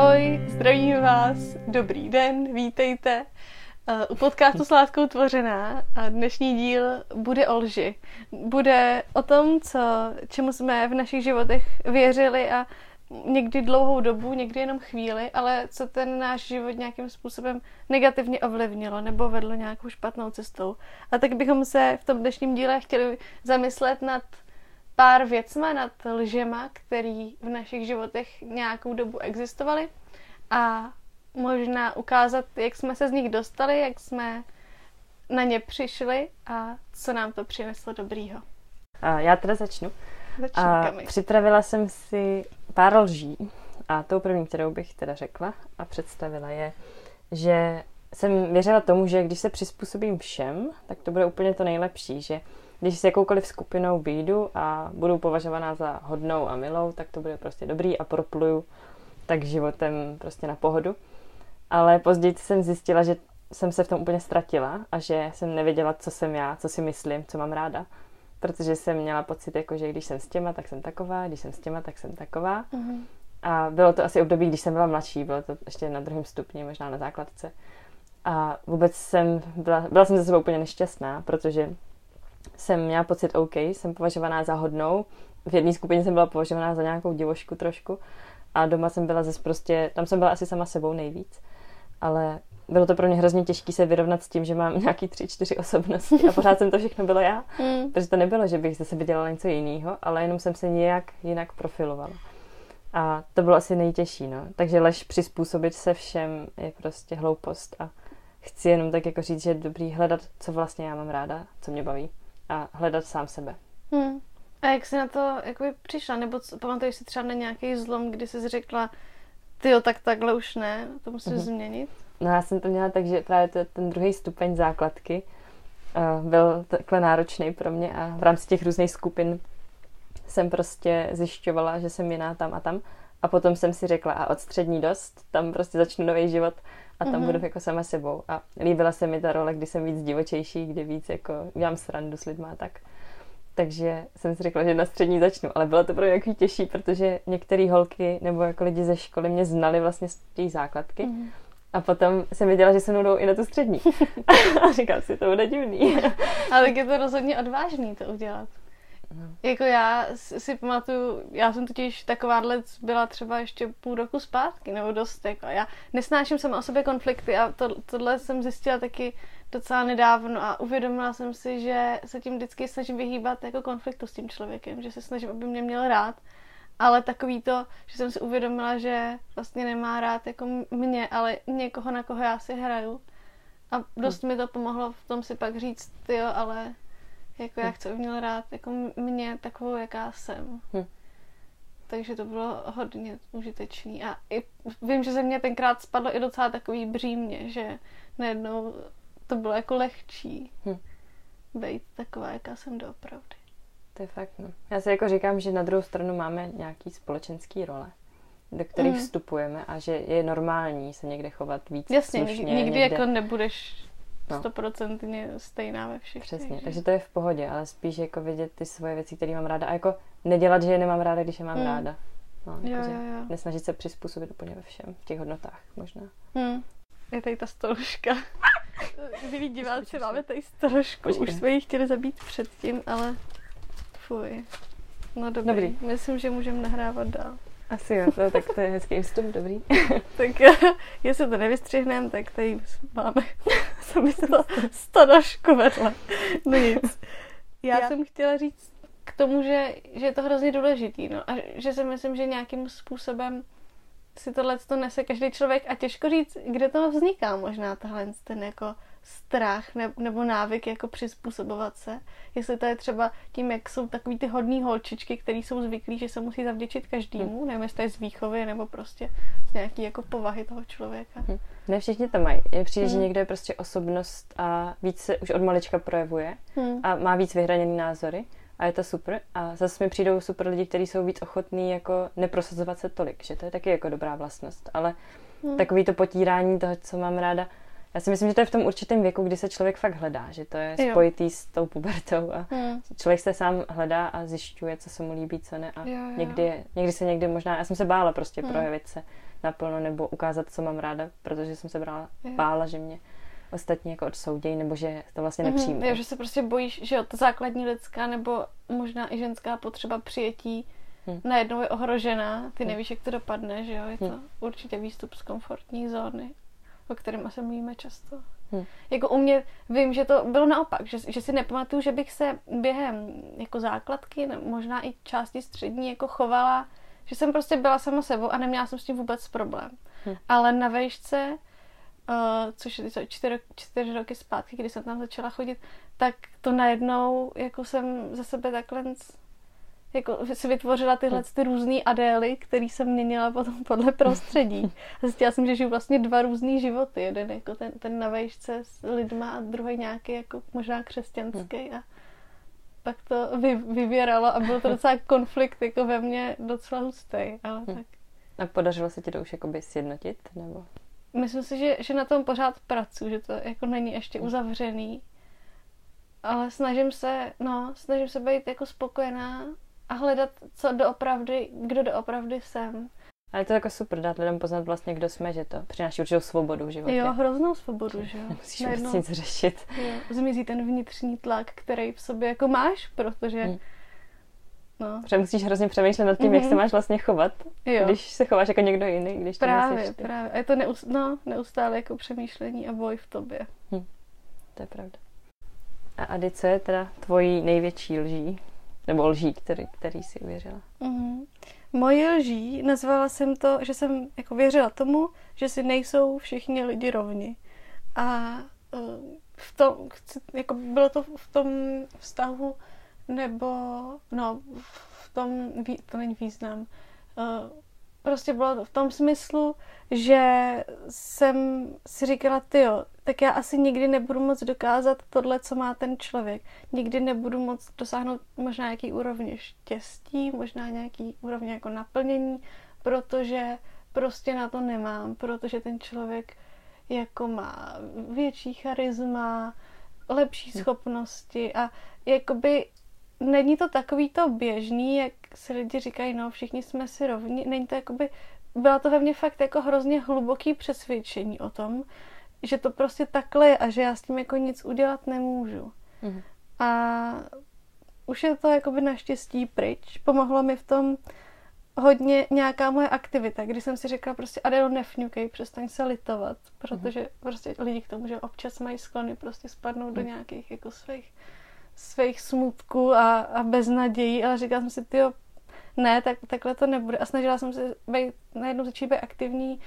Ahoj, zdravím vás, dobrý den, vítejte uh, u podcastu s láskou tvořená a dnešní díl bude o lži. Bude o tom, co, čemu jsme v našich životech věřili a někdy dlouhou dobu, někdy jenom chvíli, ale co ten náš život nějakým způsobem negativně ovlivnilo nebo vedlo nějakou špatnou cestou. A tak bychom se v tom dnešním díle chtěli zamyslet nad pár věcma, nad lžema, který v našich životech nějakou dobu existovaly a možná ukázat, jak jsme se z nich dostali, jak jsme na ně přišli a co nám to přineslo dobrýho. A já teda začnu. A připravila jsem si pár lží a tou první, kterou bych teda řekla a představila je, že jsem věřila tomu, že když se přizpůsobím všem, tak to bude úplně to nejlepší, že když s jakoukoliv skupinou vyjdu a budu považovaná za hodnou a milou, tak to bude prostě dobrý a propluju tak životem prostě na pohodu. Ale později jsem zjistila, že jsem se v tom úplně ztratila a že jsem nevěděla, co jsem já, co si myslím, co mám ráda. Protože jsem měla pocit, jako, že když jsem s těma, tak jsem taková, když jsem s těma, tak jsem taková. Mm-hmm. A bylo to asi období, když jsem byla mladší, bylo to ještě na druhém stupni, možná na základce. A vůbec jsem byla, byla jsem ze sebe úplně nešťastná, protože jsem měla pocit OK, jsem považovaná za hodnou. V jedné skupině jsem byla považovaná za nějakou divošku trošku a doma jsem byla zase prostě, tam jsem byla asi sama sebou nejvíc. Ale bylo to pro mě hrozně těžké se vyrovnat s tím, že mám nějaký tři, čtyři osobnosti a pořád jsem to všechno bylo já. Mm. Protože to nebylo, že bych ze sebe dělala něco jiného, ale jenom jsem se nějak jinak profilovala. A to bylo asi nejtěžší, no. Takže lež přizpůsobit se všem je prostě hloupost a chci jenom tak jako říct, že je dobrý hledat, co vlastně já mám ráda, co mě baví a hledat sám sebe. Hmm. A jak jsi na to jakoby přišla? Nebo co, pamatuješ si třeba na nějaký zlom, kdy jsi řekla, ty tak takhle už ne, to musíš Mhm. změnit? No já jsem to měla tak, že právě to, ten druhý stupeň základky uh, byl takhle náročný pro mě a v rámci těch různých skupin jsem prostě zjišťovala, že jsem jiná tam a tam a potom jsem si řekla a od střední dost, tam prostě začnu nový život a tam Mhm. budu jako sama sebou a líbila se mi ta role, kdy jsem víc divočejší, kdy víc jako dělám srandu s lidma a tak. Takže jsem si řekla, že na střední začnu, ale bylo to pro mě jako těžší, protože některé holky nebo jako lidi ze školy mě znali vlastně z té základky Mhm. a potom jsem věděla, že se mnou jdou i na tu střední. a říkám si, to bude divný. Ale tak je to rozhodně odvážný to udělat. No. Jako já si pamatuju, já jsem totiž takováhle byla třeba ještě půl roku zpátky, nebo dost, jako já nesnáším sama o sobě konflikty a to, tohle jsem zjistila taky docela nedávno a uvědomila jsem si, že se tím vždycky snažím vyhýbat jako konfliktu s tím člověkem, že se snažím, aby mě měl rád, ale takový to, že jsem si uvědomila, že vlastně nemá rád jako mě, ale někoho, na koho já si hraju. A dost mi to pomohlo v tom si pak říct, jo, ale jako já chci, aby měl rád jako mě takovou, jaká jsem. Hm. Takže to bylo hodně užitečný. A i vím, že ze mě tenkrát spadlo i docela takový břímě, že najednou to bylo jako lehčí Hm. být taková, jaká jsem doopravdy. To je fakt, no. Já si jako říkám, že na druhou stranu máme nějaký společenský role, do kterých Mhm. vstupujeme a že je normální se někde chovat víc Jasně, slušně. nikdy někde... jako nebudeš No. stoprocentně stejná ve všech. Přesně, takže- takže to je v pohodě, ale spíš jako vidět ty svoje věci, které mám ráda a jako nedělat, že je nemám ráda, když je mám Mm. ráda. No, Jo, jako, jo, jo. Nesnažit se přizpůsobit úplně ve všem, v těch hodnotách možná. Hm. Je tady ta stoluška. Milí diváci, máme tady stolušku. Už Počkej. jsme ji chtěli zabít předtím, ale fuj. No dobrý. Dobrý. Myslím, že můžeme nahrávat dál. Asi jo, to, tak to je hezký vstup, dobrý. Tak jestli to nevystřihneme, tak tady máme sami to stanožku vedle. No nic. Já, Já- jsem chtěla říct k tomu, že, že je to hrozně důležitý. No, a že si myslím, že nějakým způsobem si tohle to nese každý člověk a těžko říct, kde to vzniká možná tahle ten jako strach ne, nebo návyk jako přizpůsobovat se. Jestli to je třeba tím, jak jsou takový ty hodný holčičky, které jsou zvyklí, že se musí zavděčit každému, nevím, jestli to je z výchovy nebo prostě z nějaký jako povahy toho člověka. Hm. Ne všichni to mají. Je přijde, že Hmm. někdo je prostě osobnost a víc se už od malička projevuje Hmm. a má víc vyhraněný názory a je to super. A zase mi přijdou super lidi, kteří jsou víc ochotní jako neprosazovat se tolik, že to je taky jako dobrá vlastnost. Ale Hmm. takový to potírání toho, co mám ráda, já si myslím, že to je v tom určitém věku, kdy se člověk fakt hledá, že to je Jo. spojitý s tou pubertou a Hmm. člověk se sám hledá a zjišťuje, co se mu líbí, co ne. A Jo, jo. někdy, někdy se někdy možná, já jsem se bála prostě Hmm. projevit se, naplno nebo ukázat, co mám ráda, protože jsem se brala, Jo. bála, že mě ostatní jako odsoudí, nebo že to vlastně. Mhm, jo, že se prostě bojíš, že ta základní lidská nebo možná i ženská potřeba přijetí Hm. najednou je ohrožená, ty Hm. nevíš, jak to dopadne, že jo, je to Hm. určitě výstup z komfortní zóny, o kterém asi mluvíme často. Hm. Jako u mě vím, že to bylo naopak, že, že si nepamatuju, že bych se během jako základky, možná i části střední jako chovala, že jsem prostě byla sama sebou a neměla jsem s tím vůbec problém. Hm. Ale na vejšce, uh, což je co, čtyři, čtyři roky zpátky, kdy jsem tam začala chodit, tak to najednou jako jsem za sebe takhle jako si vytvořila tyhle ty různé adély, které jsem měnila potom podle prostředí. A zjistila jsem, že žiju vlastně dva různý životy. Jeden jako ten, ten na vejšce s lidma a druhý nějaký jako možná křesťanský. A pak to vy, vyvěralo a byl to docela konflikt jako ve mně docela hustý. Ale Hm. tak A podařilo se ti to už jakoby sjednotit? Nebo? myslím si, že, že na tom pořád pracuji, že to jako není ještě uzavřený. Ale snažím se, no, snažím se být jako spokojená a hledat, co doopravdy, kdo doopravdy jsem. Ale je to jako super dát lidem poznat vlastně, kdo jsme, že to přináší určitou svobodu v životě. Jo, hroznou svobodu, že jo. Nemusíš Najednou- vůbec nic řešit. jo, zmizí ten vnitřní tlak, který v sobě jako máš, protože Hm. no, Protože musíš hrozně přemýšlet nad tím, jak se Mhm. máš vlastně chovat, jo, když se chováš jako někdo jiný, když to právě, ty. právě. A je to neus, no, neustále jako přemýšlení a boj v tobě. To je pravda. A Ady, co je teda tvojí největší lží? Nebo lží, který, který jsi uvěřila? Mhm. Moje lží, nazvala jsem to, že jsem jako věřila tomu, že si nejsou všichni lidi rovni. A eh, v tom, jako bylo to v tom vztahu, nebo no, v tom, to není význam, Eh, prostě bylo to v tom smyslu, že jsem si říkala, tyjo, tak já asi nikdy nebudu moc dokázat tohle, co má ten člověk. Nikdy nebudu moc dosáhnout možná nějaký úrovně štěstí, možná nějaký úrovně jako naplnění, protože prostě na to nemám, protože ten člověk jako má větší charisma, lepší schopnosti a jakoby není to takový to běžný, jak si lidi říkají, no všichni jsme si rovni, není to jakoby, byla to ve mně fakt jako hrozně hluboký přesvědčení o tom, že to prostě takhle je a že já s tím jako nic udělat nemůžu. Mhm. A už je to jakoby naštěstí pryč. Pomohlo mi v tom hodně nějaká moje aktivita, kdy jsem si řekla prostě Adelo nefňukej, přestaň se litovat, protože prostě lidi k tomu, že občas mají sklony prostě spadnout do Mhm. nějakých jako svých, svých smutků a, a beznadějí, ale říkala jsem si, tyjo, ne, tak, takhle to nebude. A snažila jsem se být, najednou začít být aktivní,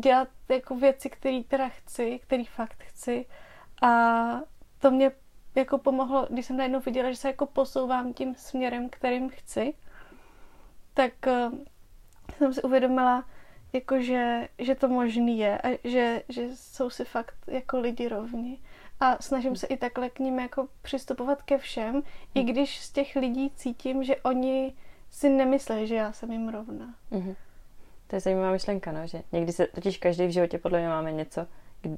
dělat jako věci, které teda chci, který fakt chci. A to mě jako pomohlo, když jsem najednou viděla, že se jako posouvám tím směrem, kterým chci, tak uh, jsem si uvědomila, jako že, že to možný je a že, že jsou si fakt jako lidi rovni. A snažím se i takhle k ním jako přistupovat ke všem, i když z těch lidí cítím, že oni si nemyslí, že já jsem jim rovna. Mhm. To je zajímavá myšlenka, no, že někdy se totiž každý v životě podle mě máme něco,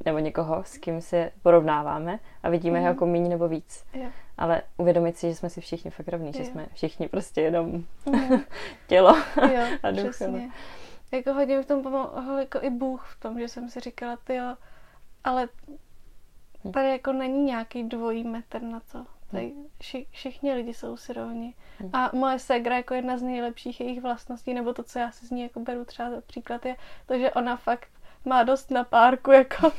nebo někoho, s kým se porovnáváme a vidíme ho Mhm. jako méně nebo víc. Jo. Ale uvědomit si, že jsme si všichni fakt rovní, že Jo. jsme všichni prostě jenom Mhm. tělo. Jo, A duch, přesně. Jako hodně mi v tom pomohl jako i Bůh v tom, že jsem si říkala, ty jo, ale. Tady jako není nějaký dvojí metr na to. Tady vši, všichni lidi jsou si rovni. Hm. A moje ségra jako jedna z nejlepších jejich vlastností, nebo to, co já si z ní jako beru třeba za příklad, je to, že ona fakt má dost na párku, jako,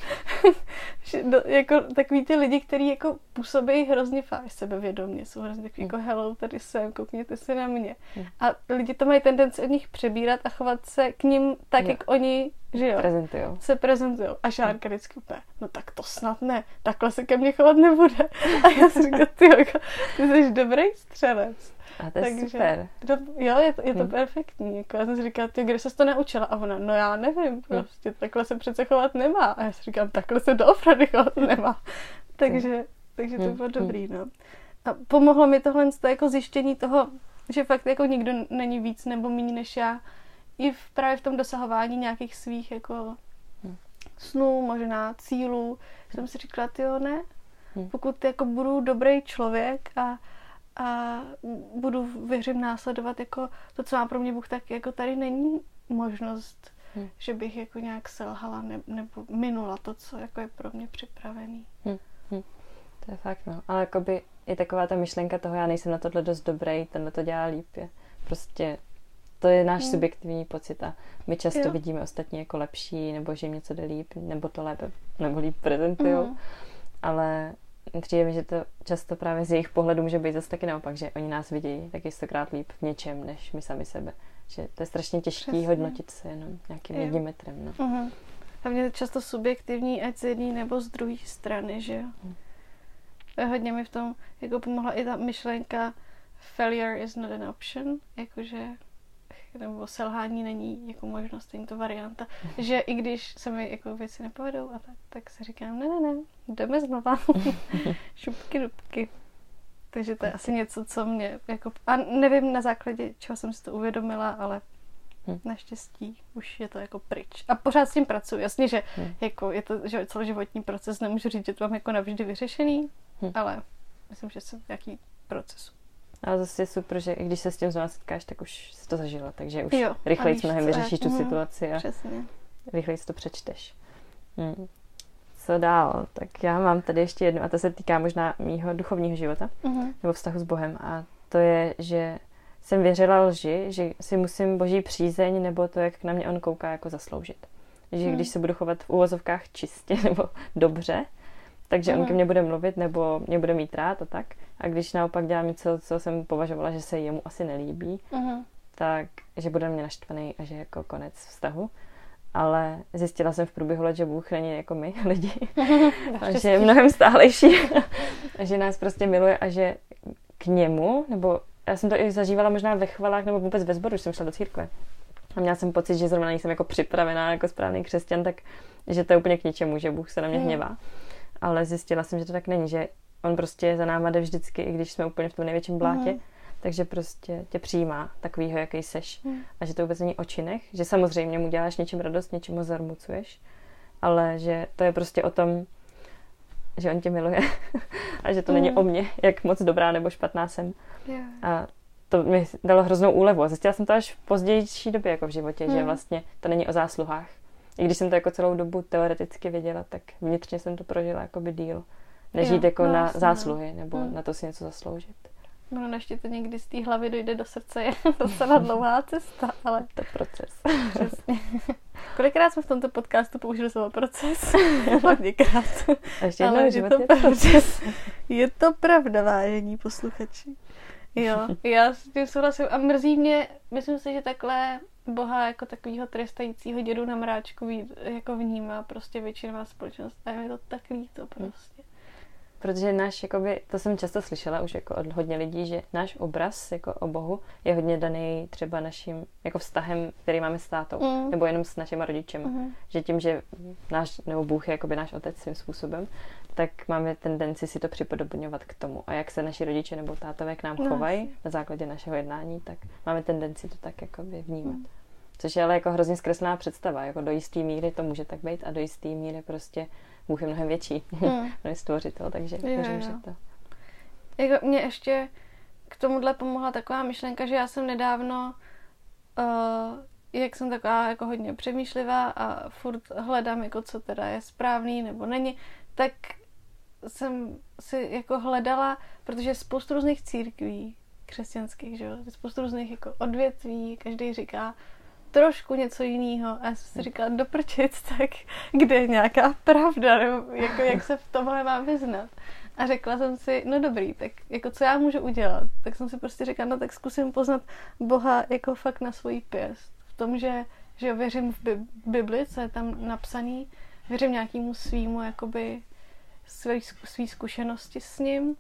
jako takový ty lidi, kteří jako působí hrozně fáš sebevědomě, jsou hrozně takový jako hello, tady jsem, koukněte se na mě. Hm. A lidi to mají tendenci od nich přebírat a chovat se k ním tak, Jo. jak oni, že jo, Prezentujou. se prezentují. A Šárka vždycky úplně, no tak to snad ne, takhle se ke mně chovat nebude. A já si říkám, ty, jako, ty jsi dobrý střelec. A to je Takže- super. To, jo, je to, je to Hm. perfektní. Jako já jsem si říkala, ty, kde jsi to naučila? A ona, no já nevím, prostě takhle se přece chovat nemá. A já si říkám, takhle se doopravdy chovat nemá. takže, takže to Hm, bylo hm. dobrý, no. A pomohlo mi tohle to jako zjištění toho, že fakt jako nikdo není víc nebo méně než já. I v, právě v tom dosahování nějakých svých jako Hm. snů, možná cílů. Jsem si říkala, ty jo, ne. Hm. Pokud jako budu dobrý člověk a a budu, věřím, následovat jako to, co má pro mě Bůh, tak jako tady není možnost hmm. že bych jako nějak selhala ne, nebo minula to, co jako je pro mě připravený. Hmm. Hmm. To je fakt, no. Ale jakoby i taková ta myšlenka toho, já nejsem na tohle dost dobrý, tenhle to dělá líp, je prostě to je náš hmm. subjektivní pocit a my často jo. vidíme ostatní jako lepší, nebo že jim něco jde líp, nebo to lépe, nebo líp prezentují, hmm. ale přijde mi, že to často právě z jejich pohledu může být zase taky naopak, že oni nás vidí taky stokrát líp v něčem, než my sami sebe. Že to je strašně těžké hodnotit se jenom nějakým jo. jedním metrem. No. Uh-huh. Hlavně je často subjektivní, ať z jedné nebo z druhé strany, že jo. Hmm. Hodně mi v tom jako pomohla i ta myšlenka failure is not an option, jakože nebo selhání není jako možnost, není to varianta. Že i když se mi jako věci nepovedou a tak, tak se říkám, ne, ne, ne, jdeme znova. Šupky, dubky. Takže to je asi něco, co mě jako... A nevím na základě čeho jsem si to uvědomila, ale hmm. naštěstí už je to jako pryč. A pořád s tím pracuji. Jasně, že hmm. jako je to že celoživotní proces, nemůžu říct, že to mám jako navždy vyřešený, hmm. ale myslím, že jsem nějaký procesu. Ale zase je super, že i když se s tím znovu setkáš, tak už jsi to zažila, takže už jo, rychleji mnohem vyřešíš tu mm, situaci a přesně. rychleji si to přečteš. Hmm. Co dál? Tak já mám tady ještě jednu, a to se týká možná mýho duchovního života, mm-hmm. nebo vztahu s Bohem. A to je, že jsem věřila lži, že si musím boží přízeň nebo to, jak na mě on kouká, jako zasloužit. Že hmm. když se budu chovat v úvozovkách čistě nebo dobře, takže on ke mně bude mluvit nebo mě bude mít rád a tak. A když naopak dělám něco, co jsem považovala, že se jemu asi nelíbí, uh-huh. tak že bude mě naštvaný a že jako konec vztahu. Ale zjistila jsem v průběhu let, že Bůh není jako my, lidi. a že je mnohem stálejší. a že nás prostě miluje a že k němu, nebo já jsem to i zažívala možná ve chvalách nebo vůbec ve sboru, když jsem šla do církve. A měla jsem pocit, že zrovna nejsem jako připravená jako správný křesťan, tak že to je úplně k ničemu, že Bůh se na mě mhm. hněvá ale zjistila jsem, že to tak není, že on prostě za náma jde vždycky, i když jsme úplně v tom největším blátě, mm. takže prostě tě přijímá takovýho, jaký seš. Mm. A že to vůbec není o činech, že samozřejmě mu děláš něčím radost, něčím ho zarmucuješ, ale že to je prostě o tom, že on tě miluje a že to mm. není o mně, jak moc dobrá nebo špatná jsem. Yeah. A to mi dalo hroznou úlevu. A zjistila jsem to až v pozdější době jako v životě, mm. že vlastně to není o zásluhách, i když jsem to jako celou dobu teoreticky věděla, tak vnitřně jsem to prožila jako by díl. Než jít jako no, na jasný, zásluhy nebo hmm. na to si něco zasloužit. No, než ti to někdy z té hlavy dojde do srdce, je docela dlouhá cesta, ale... To je proces. Přesně. Kolikrát jsme v tomto podcastu použili slovo proces? Hodněkrát. Ještě jednou, ale je to proces. Je to pravda, vážení posluchači. Jo, já s tím souhlasím a mrzí mě, myslím si, že takhle Boha jako takového trestajícího dědu na mráčku jako vnímá prostě většinová společnost a je mi to tak líto prostě. Protože náš, jakoby, to jsem často slyšela už jako od hodně lidí, že náš obraz jako o Bohu je hodně daný třeba naším jako vztahem, který máme s tátou, mm. nebo jenom s našimi rodičemi. Mm. Že tím, že náš, nebo Bůh je jakoby náš otec svým způsobem, tak máme tendenci si to připodobňovat k tomu. A jak se naši rodiče nebo tátové k nám no, chovají na základě našeho jednání, tak máme tendenci to tak jakoby vnímat. Mm. Což je ale jako hrozně zkreslená představa. Jako do jisté míry to může tak být a do jisté míry prostě Bůh je mnohem větší. Hmm. než stvořitel, takže jo, věřím, že to... Jako mě ještě k tomuhle pomohla taková myšlenka, že já jsem nedávno, uh, jak jsem taková jako hodně přemýšlivá a furt hledám, jako co teda je správný nebo není, tak jsem si jako hledala, protože spoustu různých církví křesťanských, že jo, spoustu různých jako odvětví, každý říká, trošku něco jiného. A já jsem si říkala, doprčit, tak kde je nějaká pravda, nebo jako, jak se v tomhle má vyznat. A řekla jsem si, no dobrý, tak jako co já můžu udělat? Tak jsem si prostě řekla, no tak zkusím poznat Boha jako fakt na svůj pěst. V tom, že, že věřím v Bibli, co je tam napsaný, věřím nějakému svýmu, jakoby svý, svý zkušenosti s ním.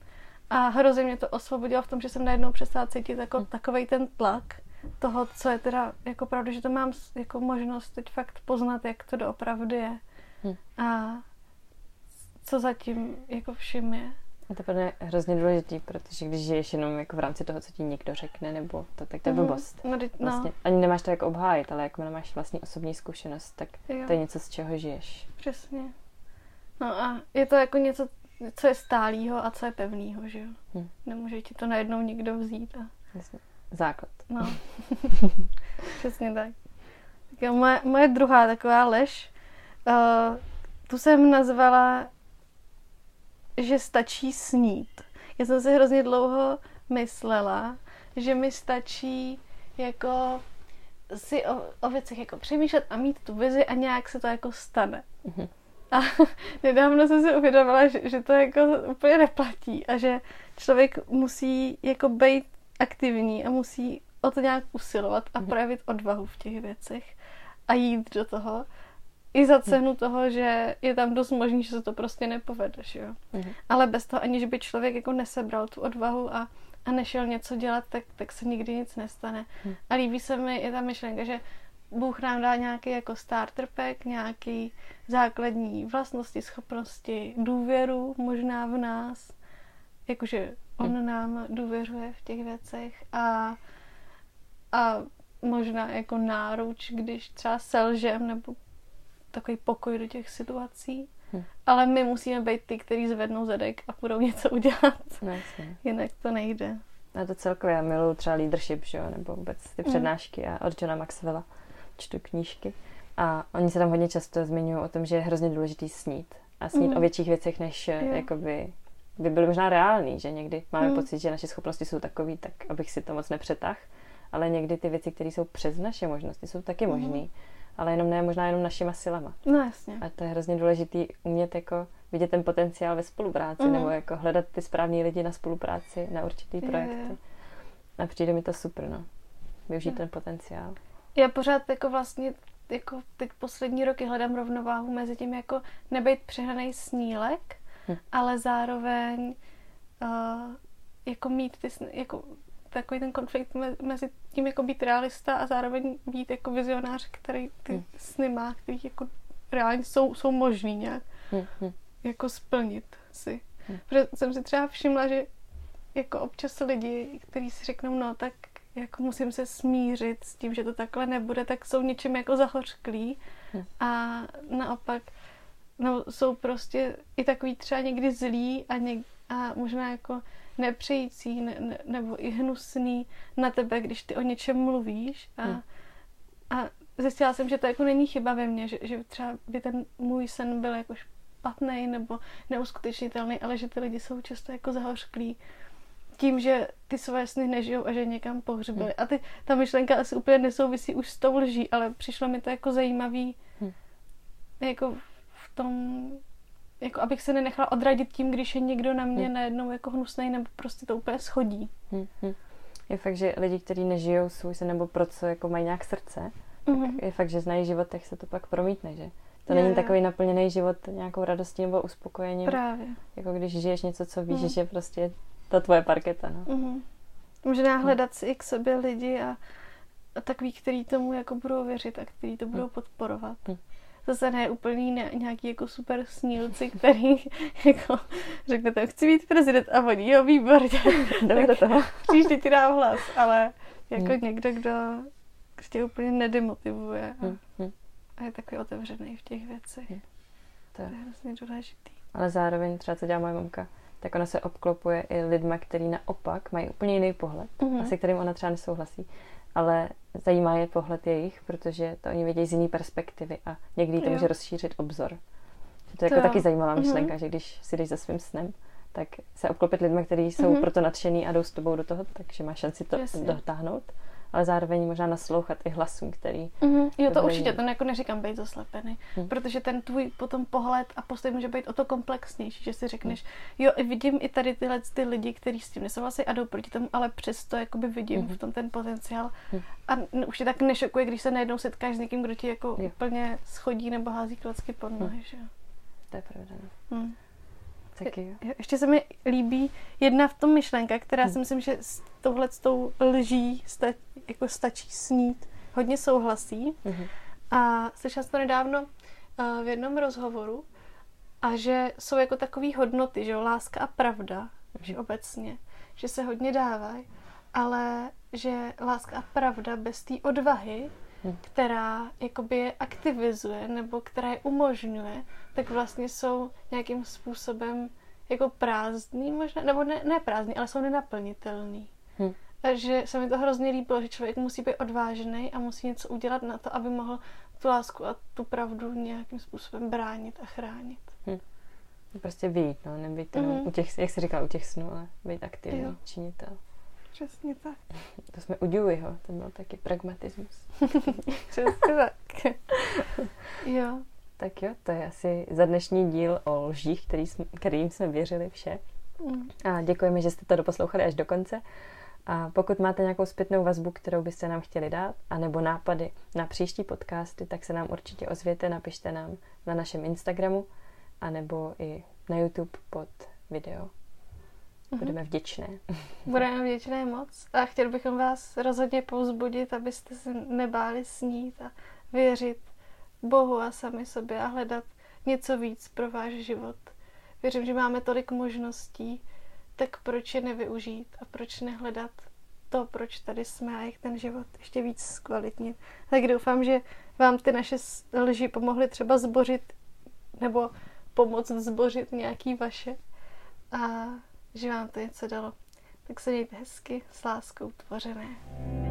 A hrozně mě to osvobodilo v tom, že jsem najednou přestala cítit jako takovej ten tlak, toho, co je teda jako pravda, že to mám jako možnost teď fakt poznat, jak to doopravdy je. Hmm. A co zatím jako všim je. A to je hrozně důležitý, protože když žiješ jenom jako v rámci toho, co ti někdo řekne, nebo to, tak to je mhm. blbost. No, no. Vlastně, ani nemáš to jako obhájit, ale jako nemáš vlastní osobní zkušenost, tak jo. to je něco, z čeho žiješ. Přesně. No a je to jako něco, co je stálýho a co je pevnýho, že jo? Hmm. Nemůže ti to najednou někdo vzít. A... Jasně základ. No, přesně tak. Tak jo, moje, moje druhá taková lež, uh, tu jsem nazvala, že stačí snít. Já jsem si hrozně dlouho myslela, že mi stačí jako si o, o věcech jako přemýšlet a mít tu vizi a nějak se to jako stane. Mhm. A nedávno jsem si uvědomila, že, že to jako úplně neplatí a že člověk musí jako být aktivní a musí o to nějak usilovat a Mhm. projevit odvahu v těch věcech a jít do toho. I za cenu toho, že je tam dost možný, že se to prostě nepovede, že jo. Mhm. Ale bez toho, aniž by člověk jako nesebral tu odvahu a, a nešel něco dělat, tak, tak se nikdy nic nestane. Hm. A líbí se mi i ta myšlenka, že Bůh nám dá nějaký jako starter pack, nějaký základní vlastnosti, schopnosti, důvěru možná v nás. Jakože on nám důvěřuje v těch věcech a, a možná jako náruč, když třeba selžem nebo takový pokoj do těch situací. Hm. Ale my musíme být ty, kteří zvednou zadek a budou něco udělat. No jasně. Jinak to nejde. A to celkově, já miluju třeba leadership, že jo, nebo vůbec ty Mm. přednášky a od Johna Maxwella čtu knížky. A oni se tam hodně často zmiňují o tom, že je hrozně důležitý snít. A snít Mhm. o větších věcech, než Jo. jo. jakoby by byly možná reální, že někdy máme Mm. pocit, že naše schopnosti jsou takový, tak abych si to moc nepřetah. Ale někdy ty věci, které jsou přes naše možnosti, jsou taky Mhm. možné. Ale jenom ne, možná jenom našima silama. No jasně. A to je hrozně důležitý umět jako vidět ten potenciál ve spolupráci, Mhm. nebo jako hledat ty správní lidi na spolupráci, na určitý projekty. A přijde mi to super, no. Využít Jo. ten potenciál. Já pořád jako vlastně jako teď poslední roky hledám rovnováhu mezi tím jako nebejt přehnaný snílek, Hm. ale zároveň uh, jako mít ty, jako takový ten konflikt me- mezi tím jako být realista a zároveň být jako vizionář, který ty Hm. sny má, který jako reálně jsou, jsou možný nějak Hm, hm. jako splnit si. Hm. Protože jsem si třeba všimla, že jako občas lidi, kteří si řeknou, no tak jako musím se smířit s tím, že to takhle nebude, tak jsou něčím jako zahořklí Hm. a naopak no, jsou prostě i takový třeba někdy zlí a, něk, a možná jako nepřející ne, ne, nebo i hnusný na tebe, když ty o něčem mluvíš a, Hm. a zjistila jsem, že to jako není chyba ve mně, že, že třeba by ten můj sen byl jako špatný nebo neuskutečnitelný, ale že ty lidi jsou často jako zahořklí tím, že ty své sny nežijou a že někam pohřbili. A ty, ta myšlenka asi úplně nesouvisí už s tou lží, ale přišlo mi to jako zajímavý Hm. jako v tom, jako abych se nenechala odradit tím, když je někdo na mě Hm. najednou jako hnusný nebo prostě to úplně schodí. Hm, hm. Je fakt, že lidi, kteří nežijou svůj sen nebo pro co jako mají nějak srdce, Mhm. je fakt, že znají život, tak se to pak promítne, že to Jo, není takový naplněný život nějakou radostí nebo uspokojením, Právě. jako když žiješ něco, co víš, Mhm. že prostě to tvoje parketa, no. Mhm. Možná hledat si i k sobě lidi a, a takový, který tomu jako budou věřit a který to budou podporovat. Hm. Zase ne úplný ne, nějaký jako super snílci, který jako řeknete, chci být prezident a oni, jo, výborně, Jdeme do toho. příště ti dám hlas, ale jako Hm. někdo, kdo tě úplně nedemotivuje a, Hm, hm. a je takový otevřený v těch věcech. Hm. To je hrozně důležitý. Ale zároveň třeba, co dělá moje mamka, tak ona se obklopuje i lidma, který naopak mají úplně jiný pohled Mhm. a se kterým ona třeba nesouhlasí. Ale zajímá je pohled jejich, protože to oni vědí z jiné perspektivy a někdy to Jo. může rozšířit obzor. To je To jako jo. taky zajímavá Mhm. myšlenka, že když si jdeš za svým snem, tak se obklopit lidmi, kteří jsou Mhm. proto nadšený a jdou s tebou do toho, takže máš šanci to Jasně. dotáhnout. Ale zároveň možná naslouchat i hlasům, který Mm-hmm. Jo, to určitě, to jako neříkám být zaslepený, Hm. protože ten tvůj potom pohled a postoj může být o to komplexnější, že si řekneš, jo, vidím i tady tyhle ty lidi, kteří s tím nesouhlasí a jdou proti tomu, ale přesto jakoby vidím Mhm. v tom ten potenciál Hm. a už tě tak nešokuje, když se najednou setkáš s někým, kdo ti jako Jo. úplně schodí nebo hází klacky pod Hm. nohy, že jo. to je pravda. no. Hm. Taky jo. Ještě se mi líbí jedna v tom myšlenka, která Hm. si myslím, že s touhle s tou lží sta, jako stačí snít, hodně souhlasí. Mhm. A slyšela jsem to nedávno uh, v jednom rozhovoru a že jsou jako takové hodnoty, že jo, láska a pravda, že obecně, že se hodně dávají, ale že láska a pravda bez té odvahy, Která jakoby je aktivizuje nebo která je umožňuje, tak vlastně jsou nějakým způsobem jako prázdný možná, nebo ne, ne prázdný, ale jsou nenaplnitelný. Hm. A že se mi to hrozně líbilo, že člověk musí být odvážný a musí něco udělat na to, aby mohl tu lásku a tu pravdu nějakým způsobem bránit a chránit. Hm. Prostě vyjít, no, nebýt jenom Mhm. u těch, jak jsi říkal, u těch snů, ale být aktivní činitel. Přesně tak. To jsme u Deweyho, ten byl taky pragmatismus. Přesně tak. jo. Tak jo, to je asi za dnešní díl o lžích, který jsme, kterým jsme věřili vše. Mm. A děkujeme, že jste to doposlouchali až do konce. A pokud máte nějakou zpětnou vazbu, kterou byste nám chtěli dát, anebo nápady na příští podcasty, tak se nám určitě ozvěte, napište nám na našem Instagramu, anebo i na YouTube pod video. Mhm. Budeme vděčné. Budeme vděčné moc a chtěli bychom vás rozhodně povzbudit, abyste se nebáli snít a věřit Bohu a sami sobě a hledat něco víc pro váš život. Věřím, že máme tolik možností, tak proč je nevyužít a proč nehledat to, proč tady jsme a jak ten život ještě víc zkvalitnit. Tak doufám, že vám ty naše lži pomohly třeba zbořit nebo pomoct zbořit nějaký vaše a že vám to něco dalo. Tak se mějte hezky s láskou tvořené.